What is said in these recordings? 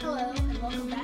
side welcome the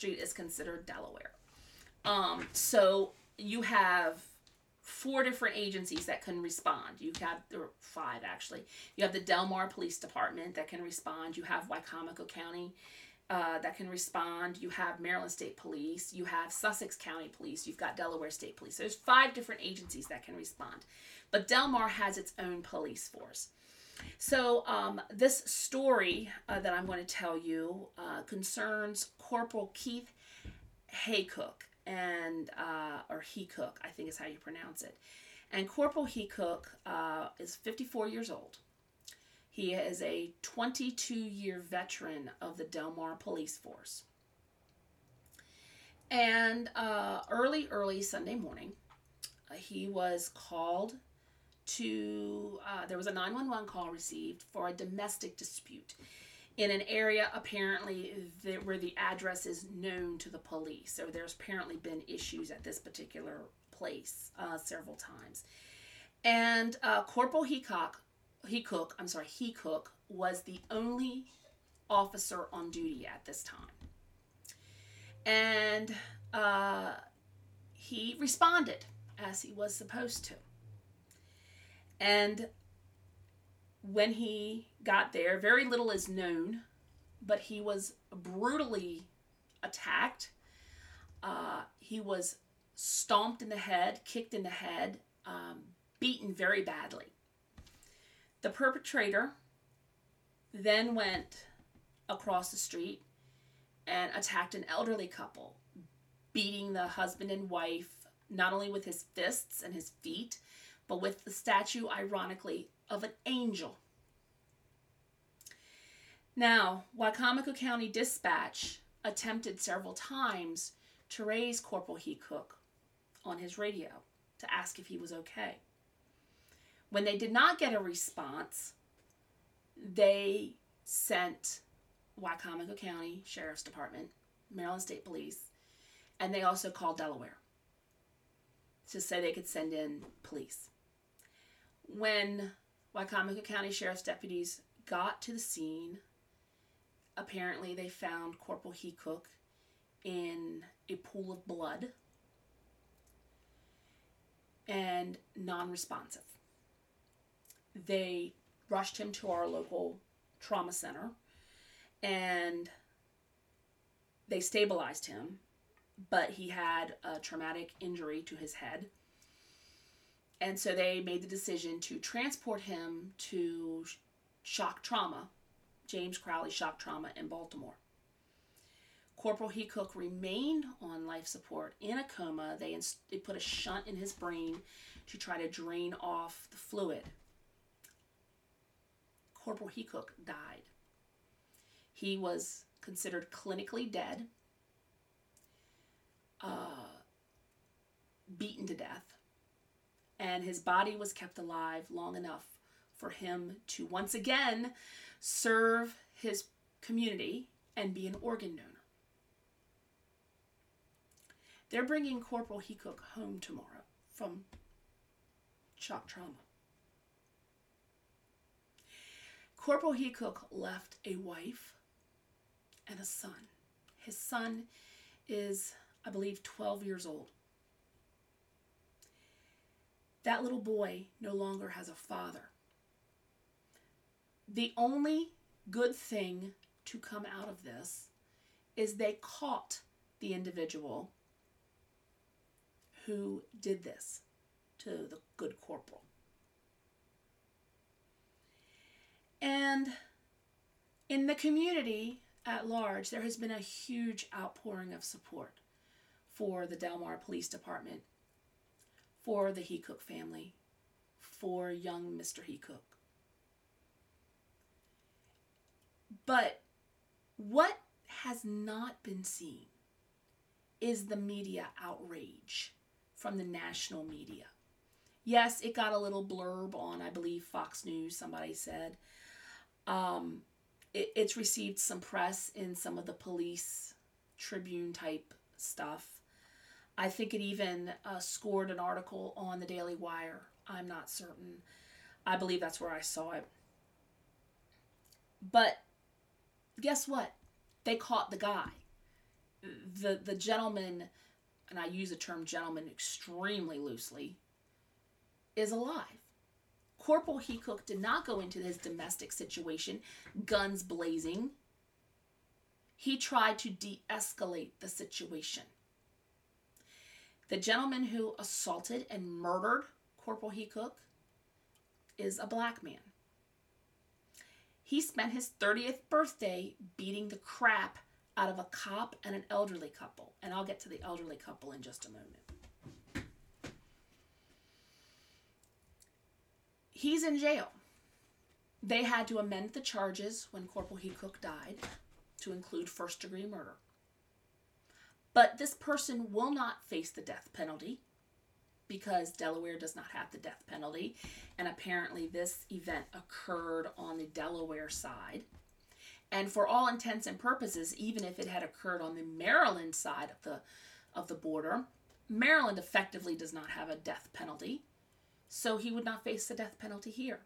street is considered Delaware. Um, so you have four different agencies that can respond. You have five actually. You have the Delmar Police Department that can respond. You have Wicomico County uh, that can respond. You have Maryland State Police. You have Sussex County Police. You've got Delaware State Police. So there's five different agencies that can respond. But Delmar has its own police force. So, um, this story uh, that I'm going to tell you uh, concerns Corporal Keith Haycook, and uh, or Heacook, I think is how you pronounce it. And Corporal Heacook uh, is 54 years old. He is a 22 year veteran of the Delmar Police Force. And uh, early, early Sunday morning, uh, he was called to, uh, there was a 911 call received for a domestic dispute in an area apparently that, where the address is known to the police. So there's apparently been issues at this particular place uh, several times. And uh, Corporal Hecock, Heacook, I'm sorry, Heacook was the only officer on duty at this time. And uh, he responded as he was supposed to. And when he got there, very little is known, but he was brutally attacked. Uh, he was stomped in the head, kicked in the head, um, beaten very badly. The perpetrator then went across the street and attacked an elderly couple, beating the husband and wife not only with his fists and his feet, but with the statue, ironically, of an angel. Now, Wicomico County Dispatch attempted several times to raise Corporal Heacook on his radio to ask if he was okay. When they did not get a response, they sent Wicomico County Sheriff's Department, Maryland State Police, and they also called Delaware to say they could send in police when Wicomico County Sheriff's deputies got to the scene, apparently they found Corporal Heacook in a pool of blood and non responsive. They rushed him to our local trauma center and they stabilized him, but he had a traumatic injury to his head. And so they made the decision to transport him to shock trauma, James Crowley Shock Trauma in Baltimore. Corporal Heacook remained on life support in a coma. They, ins- they put a shunt in his brain to try to drain off the fluid. Corporal Heacook died. He was considered clinically dead, uh, beaten to death, and his body was kept alive long enough for him to once again serve his community and be an organ donor. They're bringing Corporal Heacook home tomorrow from shock trauma. Corporal Heacook left a wife and a son. His son is, I believe, 12 years old. That little boy no longer has a father. The only good thing to come out of this is they caught the individual who did this to the good corporal. And in the community at large, there has been a huge outpouring of support for the Delmar Police Department, for the Heacook family, for young Mr. Heacook. But what has not been seen is the media outrage from the national media. Yes, it got a little blurb on, I believe, Fox News, somebody said. Um, it, it's received some press in some of the police tribune type stuff. I think it even uh, scored an article on the Daily Wire. I'm not certain. I believe that's where I saw it. But guess what? They caught the guy. The the gentleman, and I use the term gentleman extremely loosely, is alive. Corporal Heacook did not go into his domestic situation guns blazing. He tried to de escalate the situation. The gentleman who assaulted and murdered Corporal Heacook is a black man. He spent his 30th birthday beating the crap out of a cop and an elderly couple. And I'll get to the elderly couple in just a moment. He's in jail. They had to amend the charges when Corporal Heacook died to include first degree murder. But this person will not face the death penalty because Delaware does not have the death penalty. And apparently, this event occurred on the Delaware side. And for all intents and purposes, even if it had occurred on the Maryland side of the, of the border, Maryland effectively does not have a death penalty. So he would not face the death penalty here.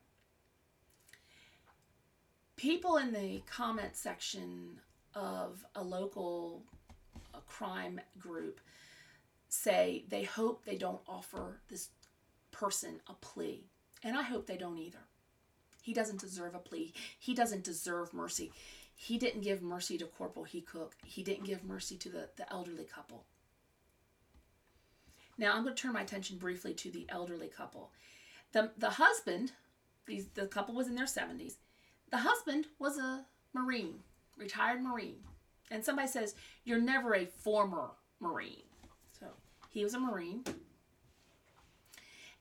People in the comment section of a local crime group say they hope they don't offer this person a plea. And I hope they don't either. He doesn't deserve a plea. He doesn't deserve mercy. He didn't give mercy to Corporal Heacook. He didn't give mercy to the, the elderly couple. Now I'm going to turn my attention briefly to the elderly couple. The, the husband, these, the couple was in their 70s. The husband was a Marine, retired Marine. And somebody says, You're never a former Marine. So he was a Marine.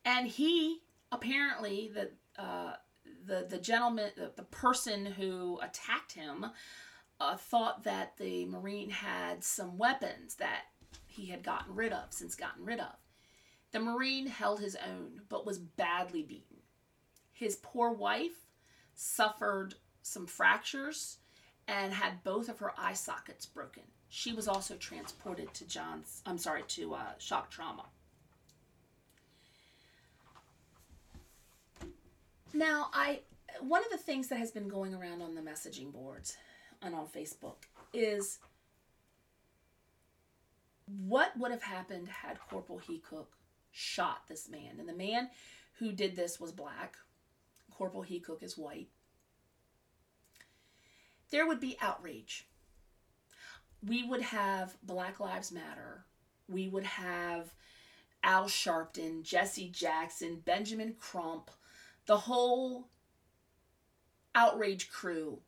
And he apparently, the, uh, the, the gentleman, the, the person who attacked him, uh, thought that the Marine had some weapons that he had gotten rid of, since gotten rid of. The Marine held his own, but was badly beaten. His poor wife suffered some fractures and had both of her eye sockets broken. She was also transported to John's, I'm sorry, to uh, shock trauma. Now, I one of the things that has been going around on the messaging boards and on Facebook is what would have happened had Corporal Heacook shot this man? And the man who did this was black. Corporal Heacook is white. There would be outrage. We would have Black Lives Matter. We would have Al Sharpton, Jesse Jackson, Benjamin Crump, the whole outrage crew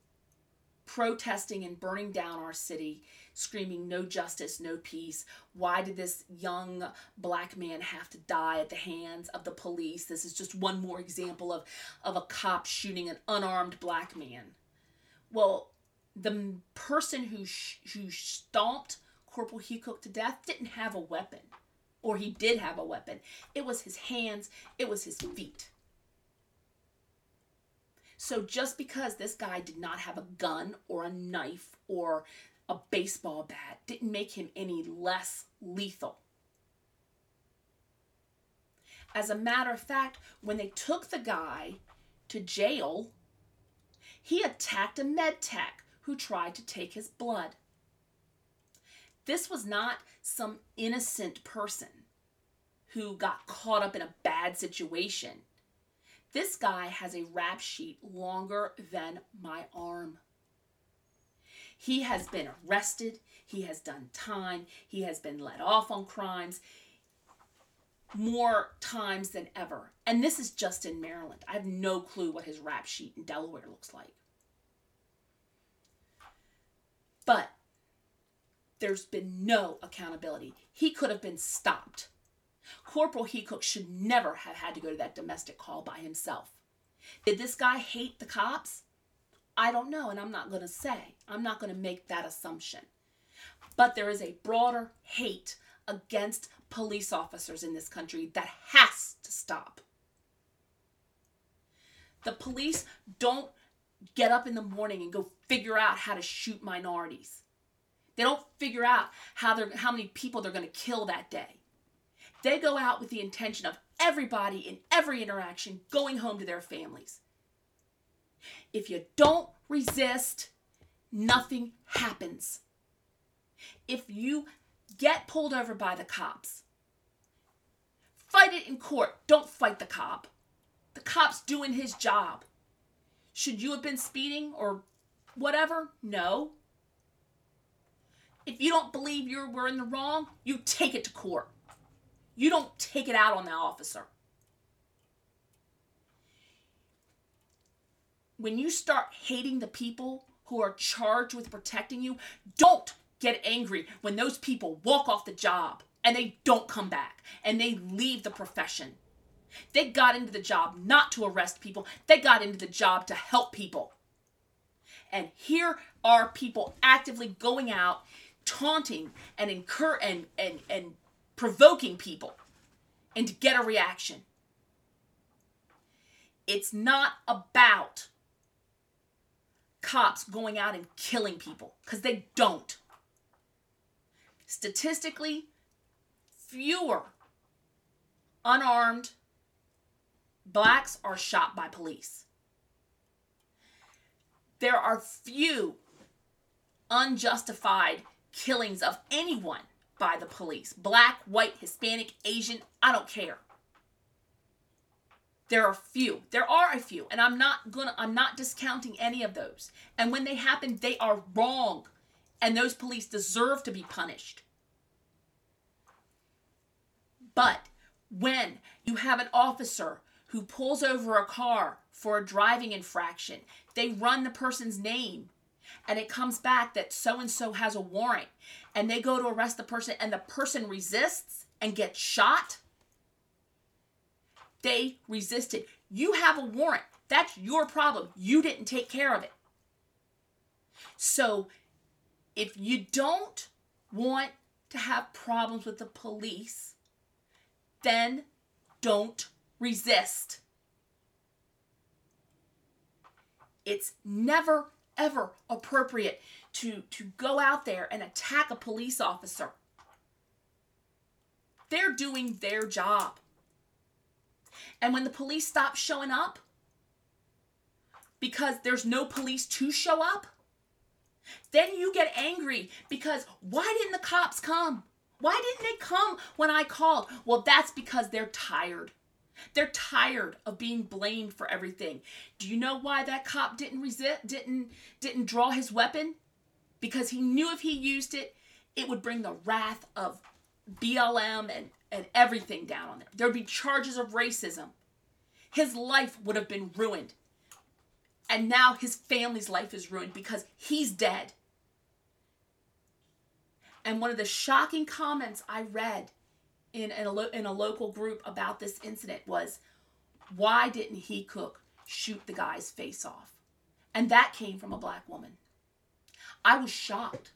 protesting and burning down our city, screaming, No justice, no peace. Why did this young black man have to die at the hands of the police? This is just one more example of, of a cop shooting an unarmed black man. Well, the person who, sh- who stomped Corporal Heacook to death didn't have a weapon, or he did have a weapon. It was his hands, it was his feet. So just because this guy did not have a gun or a knife or a baseball bat didn't make him any less lethal. As a matter of fact, when they took the guy to jail, he attacked a med tech who tried to take his blood. This was not some innocent person who got caught up in a bad situation. This guy has a rap sheet longer than my arm. He has been arrested, he has done time, he has been let off on crimes more times than ever. And this is just in Maryland. I have no clue what his rap sheet in Delaware looks like. But there's been no accountability. He could have been stopped. Corporal Heacook should never have had to go to that domestic call by himself. Did this guy hate the cops? I don't know, and I'm not going to say. I'm not going to make that assumption. But there is a broader hate against police officers in this country that has to stop. The police don't get up in the morning and go figure out how to shoot minorities. They don't figure out how they're how many people they're going to kill that day. They go out with the intention of everybody in every interaction going home to their families. If you don't resist, nothing happens. If you get pulled over by the cops, fight it in court. Don't fight the cop. The cop's doing his job. Should you have been speeding or whatever? No. If you don't believe you were in the wrong, you take it to court. You don't take it out on the officer. When you start hating the people who are charged with protecting you, don't get angry when those people walk off the job and they don't come back and they leave the profession. They got into the job not to arrest people, they got into the job to help people. And here are people actively going out, taunting and incur and and and provoking people and to get a reaction. It's not about cops going out and killing people because they don't. Statistically, fewer unarmed blacks are shot by police. There are few unjustified killings of anyone by the police black, white, Hispanic, Asian, I don't care. There are few. There are a few, and I'm not gonna I'm not discounting any of those. And when they happen, they are wrong. And those police deserve to be punished. But when you have an officer who pulls over a car for a driving infraction, they run the person's name and it comes back that so and so has a warrant and they go to arrest the person and the person resists and gets shot, they resisted. You have a warrant. That's your problem. You didn't take care of it. So if you don't want to have problems with the police, then don't resist. It's never ever appropriate to, to go out there and attack a police officer. They're doing their job. And when the police stop showing up, because there's no police to show up, Then you get angry because why didn't the cops come? Why didn't they come when I called? Well, that's because they're tired. They're tired of being blamed for everything. Do you know why that cop didn't resist didn't didn't draw his weapon? Because he knew if he used it, it would bring the wrath of BLM and, and everything down on there. There would be charges of racism. His life would have been ruined. And now his family's life is ruined because he's dead. And one of the shocking comments I read in, a, lo- in a local group about this incident was, why didn't Heacook shoot the guy's face off? And that came from a black woman. I was shocked.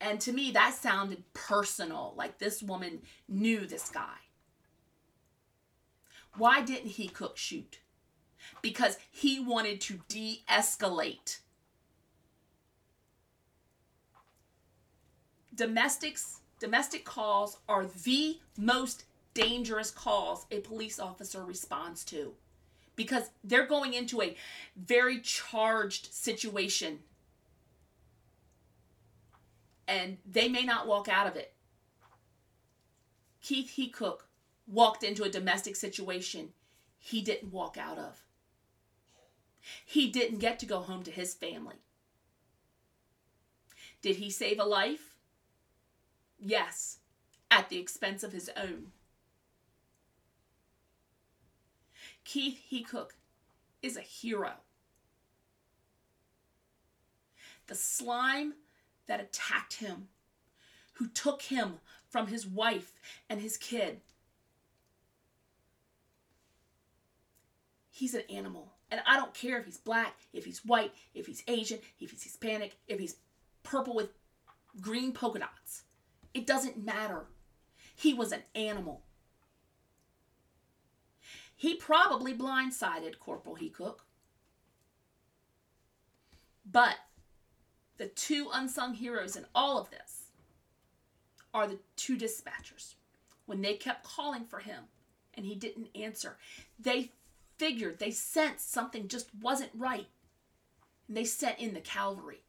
And to me, that sounded personal, like this woman knew this guy. Why didn't Heacook shoot? Because he wanted to de escalate. Domestics, domestic calls are the most dangerous calls a police officer responds to because they're going into a very charged situation and they may not walk out of it. Keith Heacook walked into a domestic situation he didn't walk out of. He didn't get to go home to his family. Did he save a life? Yes, at the expense of his own. Keith Heacook is a hero. The slime that attacked him, who took him from his wife and his kid. He's an animal. And I don't care if he's black, if he's white, if he's Asian, if he's Hispanic, if he's purple with green polka dots. It doesn't matter. He was an animal. He probably blindsided Corporal Heacook. But the two unsung heroes in all of this are the two dispatchers. When they kept calling for him and he didn't answer, they figured, they sensed something just wasn't right. And they sent in the cavalry.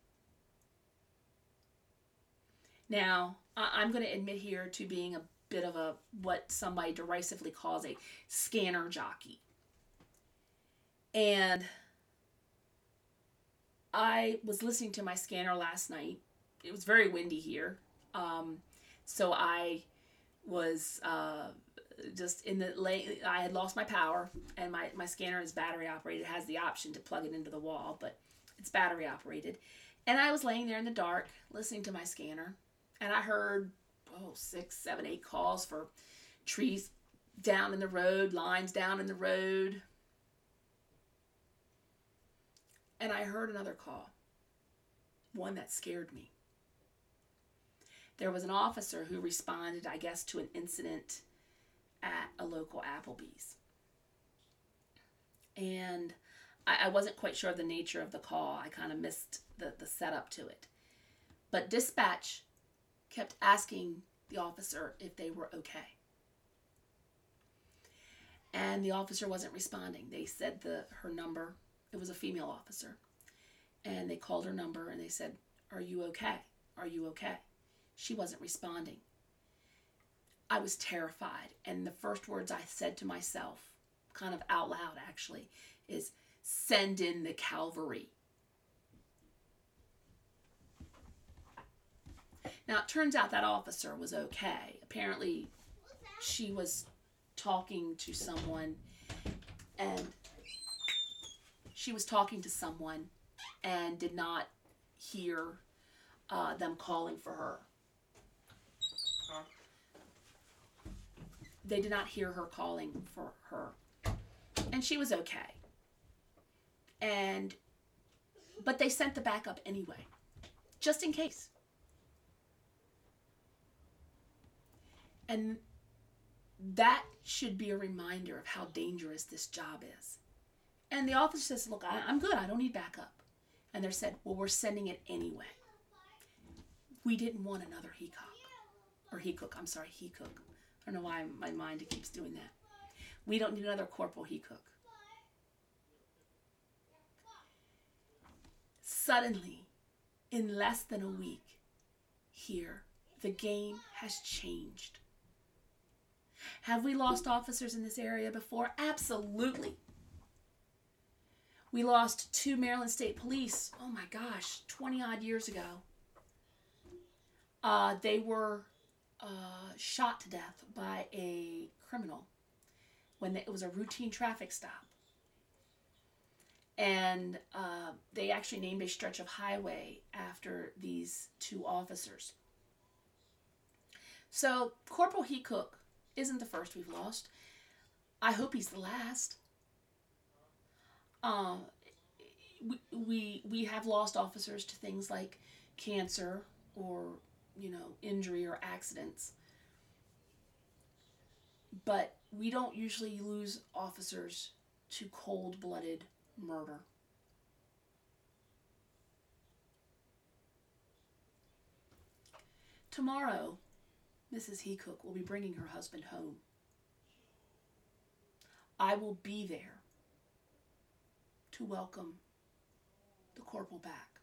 Now, I'm going to admit here to being a bit of a what somebody derisively calls a scanner jockey. And I was listening to my scanner last night. It was very windy here. Um, so I was uh, just in the late, I had lost my power, and my, my scanner is battery operated. It has the option to plug it into the wall, but it's battery operated. And I was laying there in the dark listening to my scanner, and I heard, oh, six, seven, eight calls for trees down in the road, lines down in the road, And I heard another call, one that scared me. There was an officer who responded, I guess, to an incident at a local Applebee's. And I, I wasn't quite sure of the nature of the call. I kind of missed the, the setup to it. But dispatch kept asking the officer if they were okay. And the officer wasn't responding. They said the her number it was a female officer. And they called her number and they said, Are you okay? Are you okay? She wasn't responding. I was terrified. And the first words I said to myself, kind of out loud actually, is send in the cavalry. Now, it turns out that officer was okay. Apparently, she was talking to someone and she was talking to someone and did not hear uh, them calling for her. They did not hear her calling for her. And she was okay. And, but they sent the backup anyway, just in case. And that should be a reminder of how dangerous this job is. And the officer says, Look, I, am good. I don't need backup. And they said, Well, we're sending it anyway. We didn't want another Hecook. Or he cook. I'm sorry, he cook. I don't know why my mind keeps doing that. We don't need another Corporal he cook. suddenly, in less than a week, here, the game has changed. Have we lost officers in this area before? Absolutely. We lost two Maryland State Police, oh my gosh, 20 odd years ago. Uh, they were uh, shot to death by a criminal when it was a routine traffic stop. And uh, they actually named a stretch of highway after these two officers. So Corporal Heacook isn't the first we've lost. I hope he's the last. Um, we, we we have lost officers to things like cancer or you know injury or accidents but we don't usually lose officers to cold-blooded murder tomorrow mrs Heacook will be bringing her husband home i will be there to welcome the corporal back.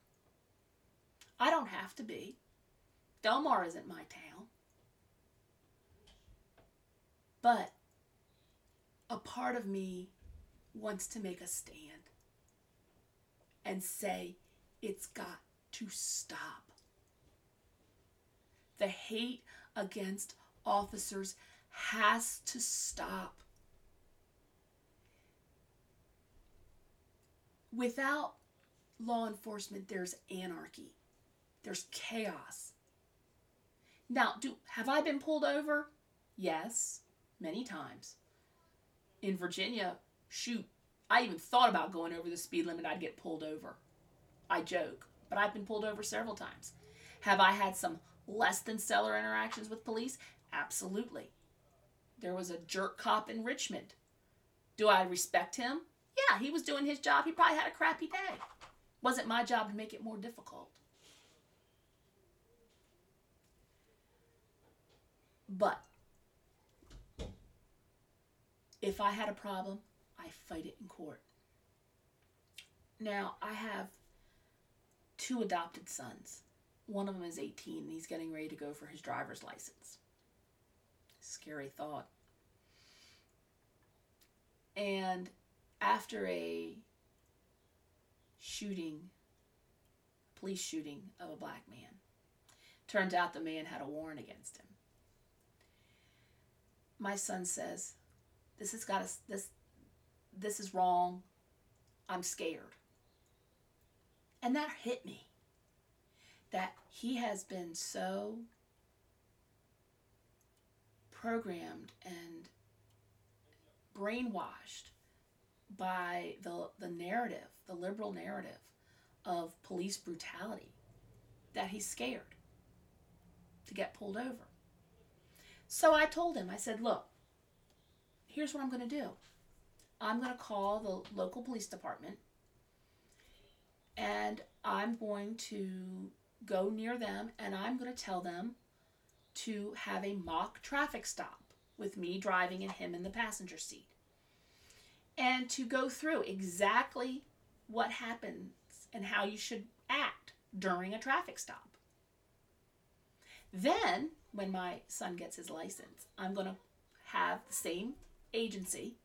I don't have to be. Delmar isn't my town. But a part of me wants to make a stand and say it's got to stop. The hate against officers has to stop. without law enforcement, there's anarchy, there's chaos. Now, do have I been pulled over? Yes, many times. In Virginia, shoot, I even thought about going over the speed limit, I'd get pulled over. I joke, but I've been pulled over several times. Have I had some less than stellar interactions with police? Absolutely. There was a jerk cop in Richmond. Do I respect him? Yeah, he was doing his job. He probably had a crappy day. Wasn't my job to make it more difficult. But if I had a problem, I fight it in court. Now, I have two adopted sons. One of them is 18 and he's getting ready to go for his driver's license. Scary thought. And after a shooting, police shooting of a black man, turns out the man had a warrant against him. My son says, "This has got to, this, this is wrong. I'm scared." And that hit me. That he has been so programmed and brainwashed by the, the narrative, the liberal narrative of police brutality, that he's scared to get pulled over. So I told him, I said, look, here's what I'm going to do I'm going to call the local police department and I'm going to go near them and I'm going to tell them to have a mock traffic stop with me driving and him in the passenger seat and to go through exactly what happens and how you should act during a traffic stop. Then, when my son gets his license, I'm going to have the same agency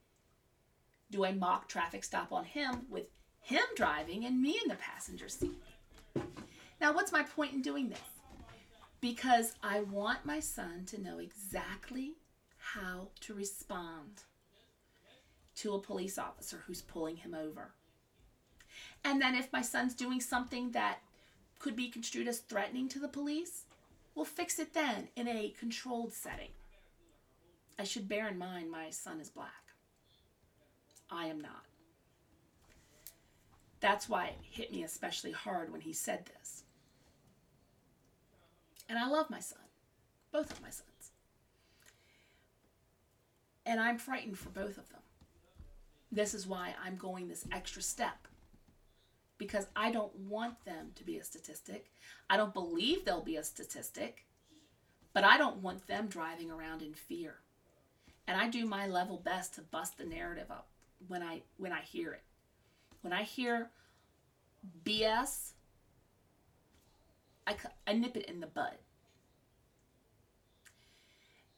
do a mock traffic stop on him with him driving and me in the passenger seat. Now, what's my point in doing this? Because I want my son to know exactly how to respond to a police officer who's pulling him over. And then if my son's doing something that could be construed as threatening to the police, we'll fix it then in a controlled setting. I should bear in mind my son is black. I am not. That's why it hit me especially hard when he said this. And I love my son, both of my sons. And I'm frightened for both of them. This is why I'm going this extra step. Because I don't want them to be a statistic. I don't believe they'll be a statistic. But I don't want them driving around in fear. And I do my level best to bust the narrative up when I when I hear it. When I hear BS I, I nip it in the bud.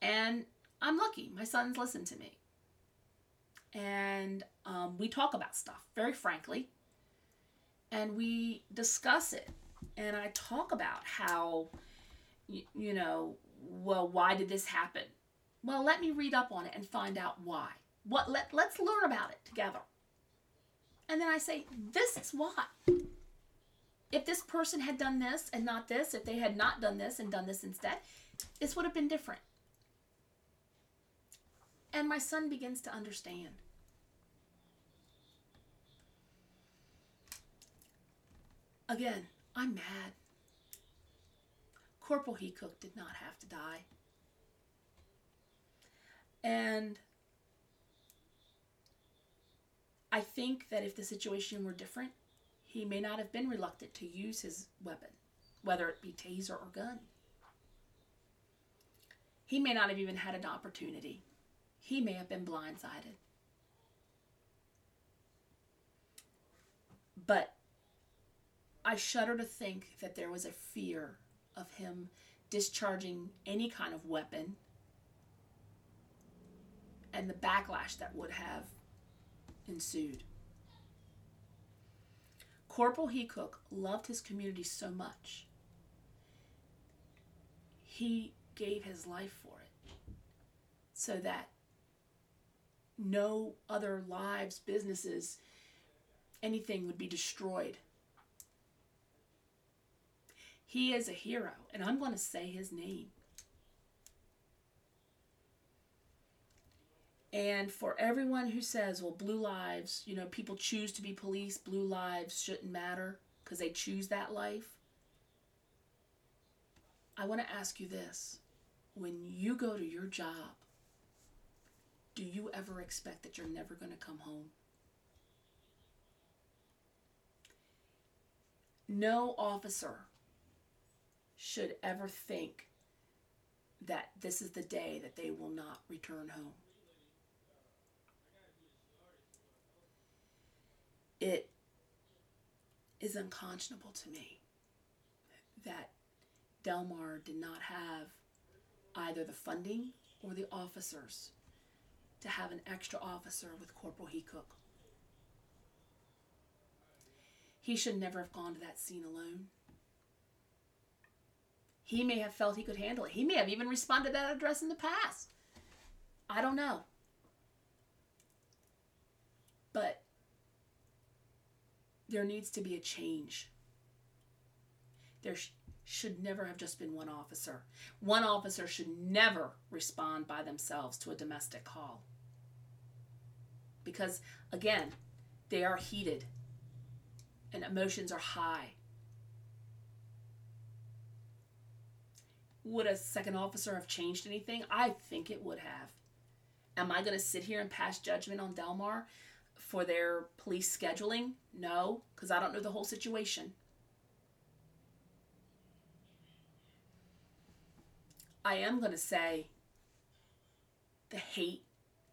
And I'm lucky. My sons listen to me. And um, we talk about stuff very frankly. And we discuss it. And I talk about how, you, you know, well, why did this happen? Well, let me read up on it and find out why. What let let's learn about it together. And then I say, this is why. If this person had done this and not this, if they had not done this and done this instead, this would have been different. And my son begins to understand. Again, I'm mad. Corporal Heacook did not have to die. And I think that if the situation were different, he may not have been reluctant to use his weapon, whether it be taser or gun. He may not have even had an opportunity. He may have been blindsided. But I shudder to think that there was a fear of him discharging any kind of weapon and the backlash that would have ensued. Corporal Heacook loved his community so much, he gave his life for it so that no other lives, businesses, anything would be destroyed. He is a hero, and I'm going to say his name. And for everyone who says, well, blue lives, you know, people choose to be police, blue lives shouldn't matter because they choose that life. I want to ask you this. When you go to your job, do you ever expect that you're never going to come home? No officer should ever think that this is the day that they will not return home. It is unconscionable to me that Delmar did not have either the funding or the officers to have an extra officer with Corporal Heacook. He should never have gone to that scene alone. He may have felt he could handle it. He may have even responded to that address in the past. I don't know. But there needs to be a change. There sh- should never have just been one officer. One officer should never respond by themselves to a domestic call. Because, again, they are heated and emotions are high. Would a second officer have changed anything? I think it would have. Am I going to sit here and pass judgment on Delmar? For their police scheduling? No, because I don't know the whole situation. I am going to say the hate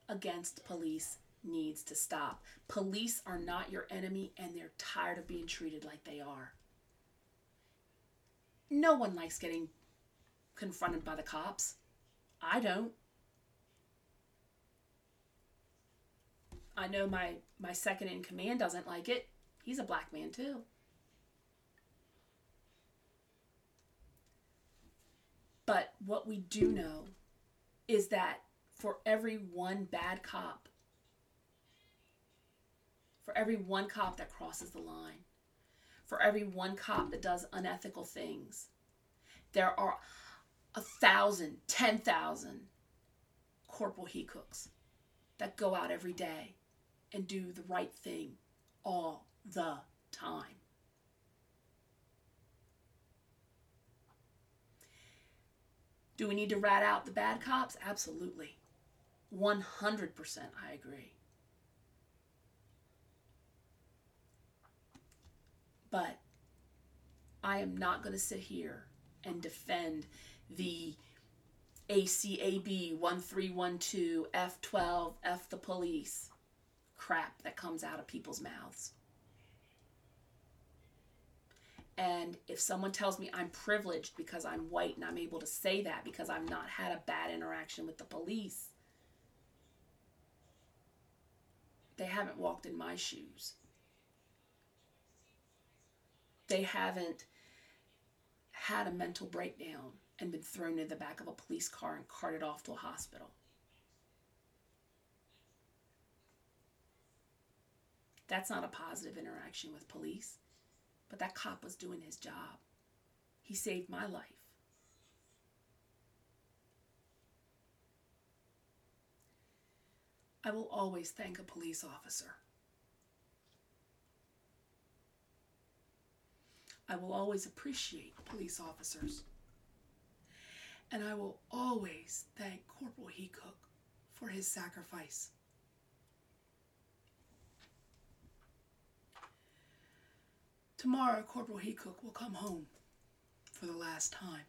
against police needs to stop. Police are not your enemy and they're tired of being treated like they are. No one likes getting confronted by the cops. I don't. I know my my second in command doesn't like it. He's a black man too. But what we do know is that for every one bad cop, for every one cop that crosses the line, for every one cop that does unethical things, there are a thousand, ten thousand Corporal Heacooks that go out every day and do the right thing all the time. Do we need to rat out the bad cops? Absolutely. 100% I agree. But I am not going to sit here and defend the ACAB 1312, F12, F the police crap that comes out of people's mouths. And if someone tells me I'm privileged because I'm white and I'm able to say that because I've not had a bad interaction with the police, they haven't walked in my shoes. They haven't had a mental breakdown and been thrown in the back of a police car and carted off to a hospital. That's not a positive interaction with police. But that cop was doing his job. He saved my life. I will always thank a police officer. I will always appreciate police officers. And I will always thank Corporal Heacook for his sacrifice. Tomorrow, Corporal Heacook will come home for the last time.